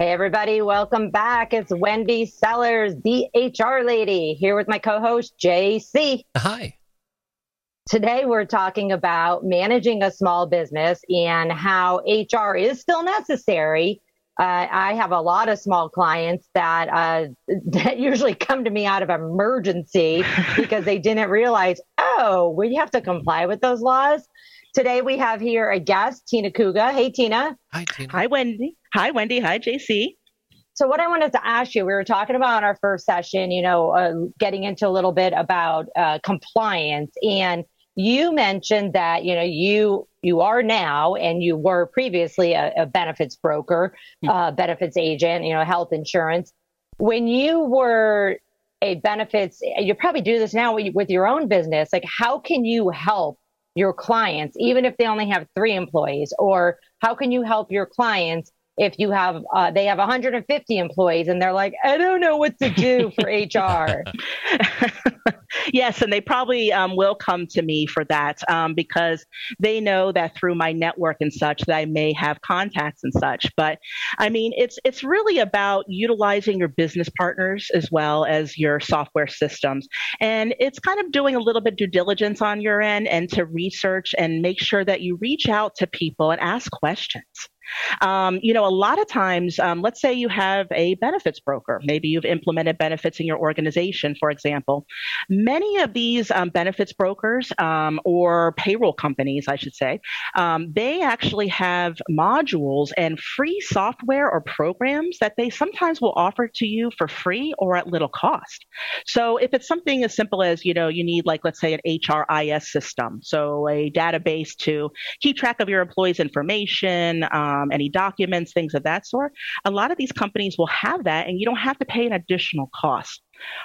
Hey, everybody, welcome back. It's Wendy Sellers, the HR lady, here with my co host, JC. Hi. Today, we're talking about managing a small business and how HR is still necessary. Uh, I have a lot of small clients that uh, that usually come to me out of emergency because they didn't realize, oh, we have to comply with those laws. Today we have here a guest, Tina Kuga. Hey, Tina. Hi, Tina. Hi, Wendy. Hi, Wendy. Hi, JC. So, what I wanted to ask you, we were talking about in our first session, you know, uh, getting into a little bit about uh, compliance, and you mentioned that you know you you are now and you were previously a, a benefits broker, hmm. uh, benefits agent, you know, health insurance. When you were a benefits, you probably do this now with your own business. Like, how can you help your clients, even if they only have three employees? Or how can you help your clients if you have uh, they have 150 employees and they're like i don't know what to do for hr yes and they probably um, will come to me for that um, because they know that through my network and such that i may have contacts and such. But i mean it's it's really about utilizing your business partners as well as your software systems. And it's kind of doing a little bit due diligence on your end and to research and make sure that you reach out to people and ask questions um, you know, a lot of times, um, let's say you have a benefits broker. Maybe you've implemented benefits in your organization, for example. Many of these um, benefits brokers um, or payroll companies, I should say, um, they actually have modules and free software or programs that they sometimes will offer to you for free or at little cost. So if it's something as simple as, you know, you need like, let's say an HRIS system, so a database to keep track of your employees' information, um, um, any documents, things of that sort. A lot of these companies will have that, and you don't have to pay an additional cost.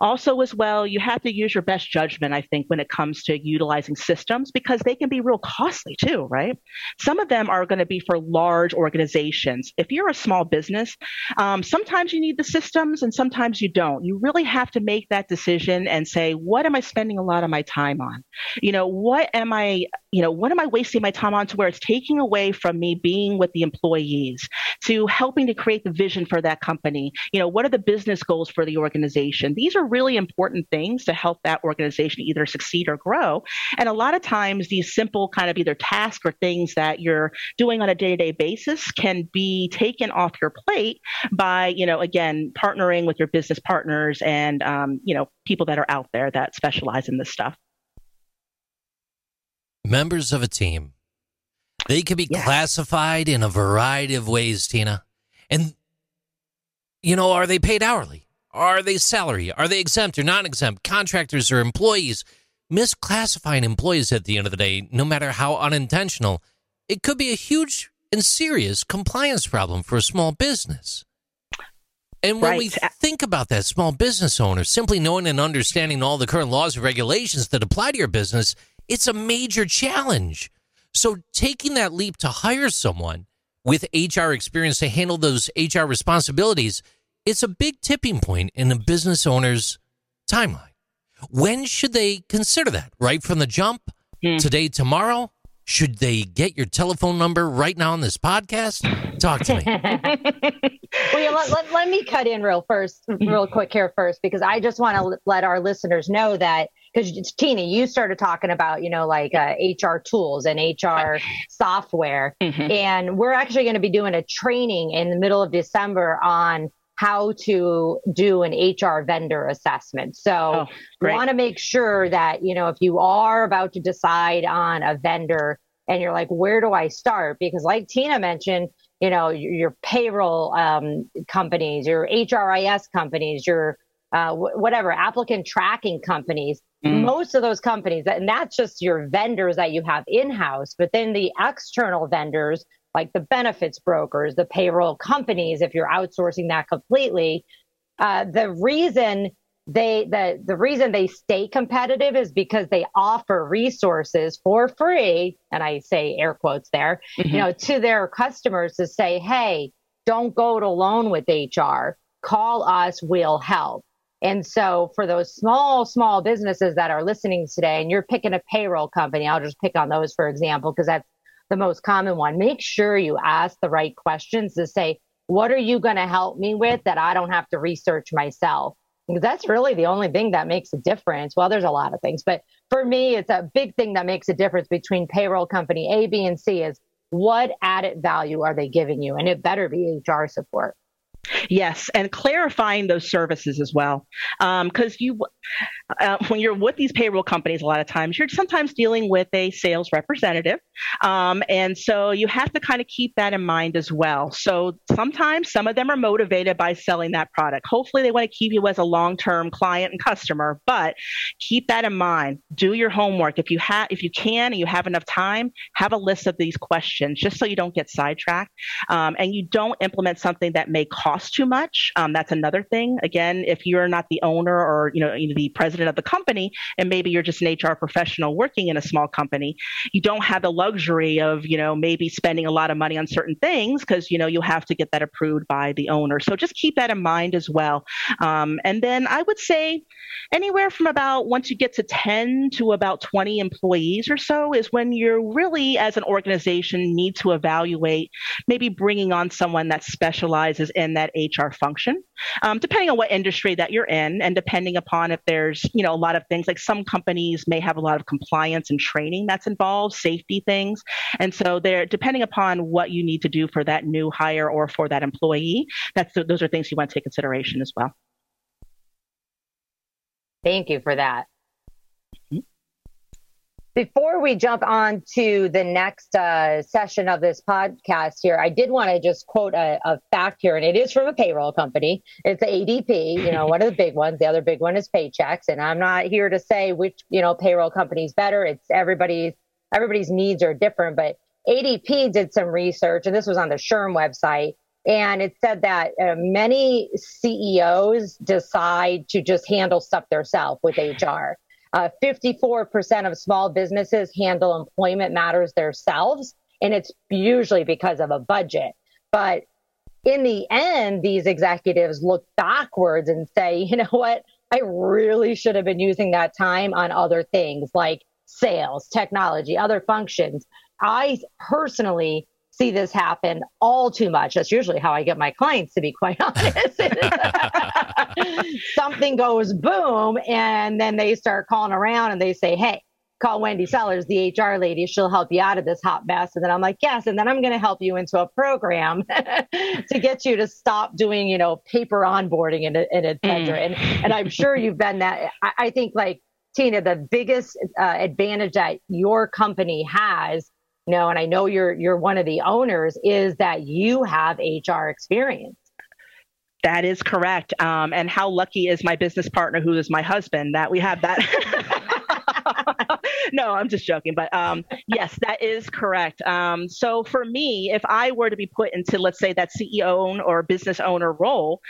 Also, as well, you have to use your best judgment, I think, when it comes to utilizing systems because they can be real costly too, right? Some of them are going to be for large organizations. If you're a small business, um, sometimes you need the systems and sometimes you don't. You really have to make that decision and say, what am I spending a lot of my time on? You know, what am I, you know, what am I wasting my time on to where it's taking away from me being with the employees to helping to create the vision for that company? You know, what are the business goals for the organization? These are really important things to help that organization either succeed or grow. And a lot of times, these simple kind of either tasks or things that you're doing on a day to day basis can be taken off your plate by, you know, again, partnering with your business partners and, um, you know, people that are out there that specialize in this stuff. Members of a team. They can be yeah. classified in a variety of ways, Tina. And, you know, are they paid hourly? Are they salary? Are they exempt or non exempt? Contractors or employees? Misclassifying employees at the end of the day, no matter how unintentional, it could be a huge and serious compliance problem for a small business. And when right. we think about that small business owner, simply knowing and understanding all the current laws and regulations that apply to your business, it's a major challenge. So taking that leap to hire someone with HR experience to handle those HR responsibilities it's a big tipping point in a business owner's timeline. When should they consider that? Right from the jump? Hmm. Today, tomorrow? Should they get your telephone number right now on this podcast? Talk to me. well, yeah, let, let, let, me cut in real first, real quick here first, because I just want to let our listeners know that because Tina, you started talking about, you know, like uh, HR tools and HR software. Mm-hmm. And we're actually going to be doing a training in the middle of December on how to do an HR vendor assessment. So oh, want to make sure that, you know, if you are about to decide on a vendor and you're like, where do I start? Because like Tina mentioned, you know, your, your payroll um, companies, your HRIS companies, your uh, whatever applicant tracking companies, mm. most of those companies, and that's just your vendors that you have in house, but then the external vendors like the benefits brokers, the payroll companies, if you're outsourcing that completely. Uh, the reason they the the reason they stay competitive is because they offer resources for free and i say air quotes there mm-hmm. you know to their customers to say hey don't go it alone with hr call us we'll help and so for those small small businesses that are listening today and you're picking a payroll company i'll just pick on those for example because that's the most common one make sure you ask the right questions to say what are you going to help me with that i don't have to research myself Because that's really the only thing that makes a difference. Well, there's a lot of things, but for me, it's a big thing that makes a difference between payroll company A, B, and C is what added value are they giving you? And it better be HR support. Yes, and clarifying those services as well, because um, you, uh, when you're with these payroll companies, a lot of times you're sometimes dealing with a sales representative, um, and so you have to kind of keep that in mind as well. So sometimes some of them are motivated by selling that product. Hopefully, they want to keep you as a long-term client and customer, but keep that in mind. Do your homework if you have, if you can, and you have enough time, have a list of these questions just so you don't get sidetracked, um, and you don't implement something that may cost cost too much. Um, that's another thing. Again, if you're not the owner or you know the president of the company, and maybe you're just an HR professional working in a small company, you don't have the luxury of you know maybe spending a lot of money on certain things because you know you have to get that approved by the owner. So just keep that in mind as well. Um, and then I would say anywhere from about once you get to 10 to about 20 employees or so is when you're really as an organization need to evaluate maybe bringing on someone that specializes in that HR function, um, depending on what industry that you're in, and depending upon if there's you know a lot of things like some companies may have a lot of compliance and training that's involved, safety things, and so they're depending upon what you need to do for that new hire or for that employee. That's those are things you want to take consideration as well. Thank you for that. Before we jump on to the next uh, session of this podcast here, I did want to just quote a, a, fact here, and it is from a payroll company. It's ADP, you know, one of the big ones. The other big one is Paychex, and I'm not here to say which you know payroll company is better. It's everybody's everybody's needs are different, but ADP did some research, and this was on the SHRM website, and it said that uh, many CEOs decide to just handle stuff themselves with HR. Uh, 54% of small businesses handle employment matters themselves, and it's usually because of a budget. But in the end, these executives look backwards and say, you know what? I really should have been using that time on other things like sales, technology, other functions. I personally see this happen all too much. That's usually how I get my clients, to be quite honest. Something goes boom, and then they start calling around and they say, Hey, call Wendy Sellers, the HR lady. She'll help you out of this hot mess. And then I'm like, yes. And then I'm going to help you into a program to get you to stop doing, you know, paper onboarding and, and etc. Mm. And, and I'm sure you've been that. I, I think like Tina, the biggest uh, advantage that your company has you know, and I know you're you're one of the owners, is that you have HR experience. That is correct. Um, and how lucky is my business partner, who is my husband, that we have that. no, I'm just joking. But um, yes, that is correct. Um, so for me, if I were to be put into, let's say, that CEO or business owner role,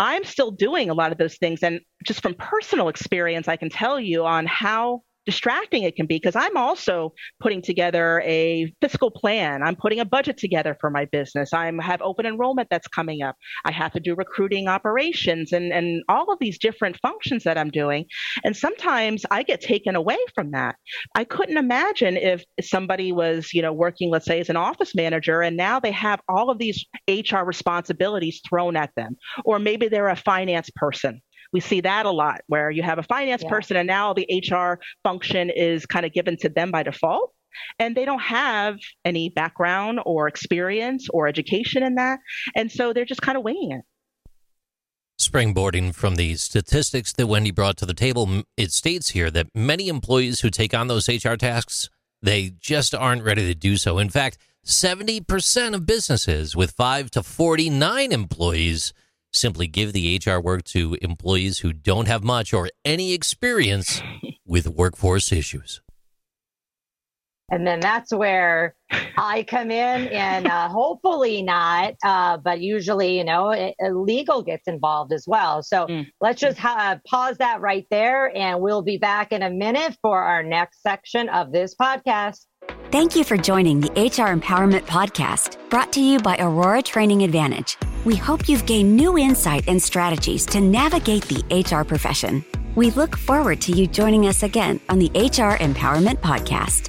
I'm still doing a lot of those things. And just from personal experience, I can tell you on how distracting it can be because I'm also putting together a fiscal plan. I'm putting a budget together for my business. I have open enrollment that's coming up. I have to do recruiting operations and, and all of these different functions that I'm doing. And sometimes I get taken away from that. I couldn't imagine if somebody was, you know, working, let's say, as an office manager, and now they have all of these HR responsibilities thrown at them. Or maybe they're a finance person we see that a lot where you have a finance yeah. person and now the HR function is kind of given to them by default and they don't have any background or experience or education in that. And so they're just kind of winging it. Springboarding from the statistics that Wendy brought to the table, it states here that many employees who take on those HR tasks, they just aren't ready to do so. In fact, 70% of businesses with 5 to 49 employees simply give the HR work to employees who don't have much or any experience with workforce issues. And then that's where I come in and uh, hopefully not, uh, but usually, you know, it, legal gets involved as well. So mm. let's just ha- pause that right there and we'll be back in a minute for our next section of this podcast. Thank you for joining the HR Empowerment Podcast, brought to you by Aurora Training Advantage. We hope you've gained new insight and strategies to navigate the HR profession. We look forward to you joining us again on the HR Empowerment Podcast.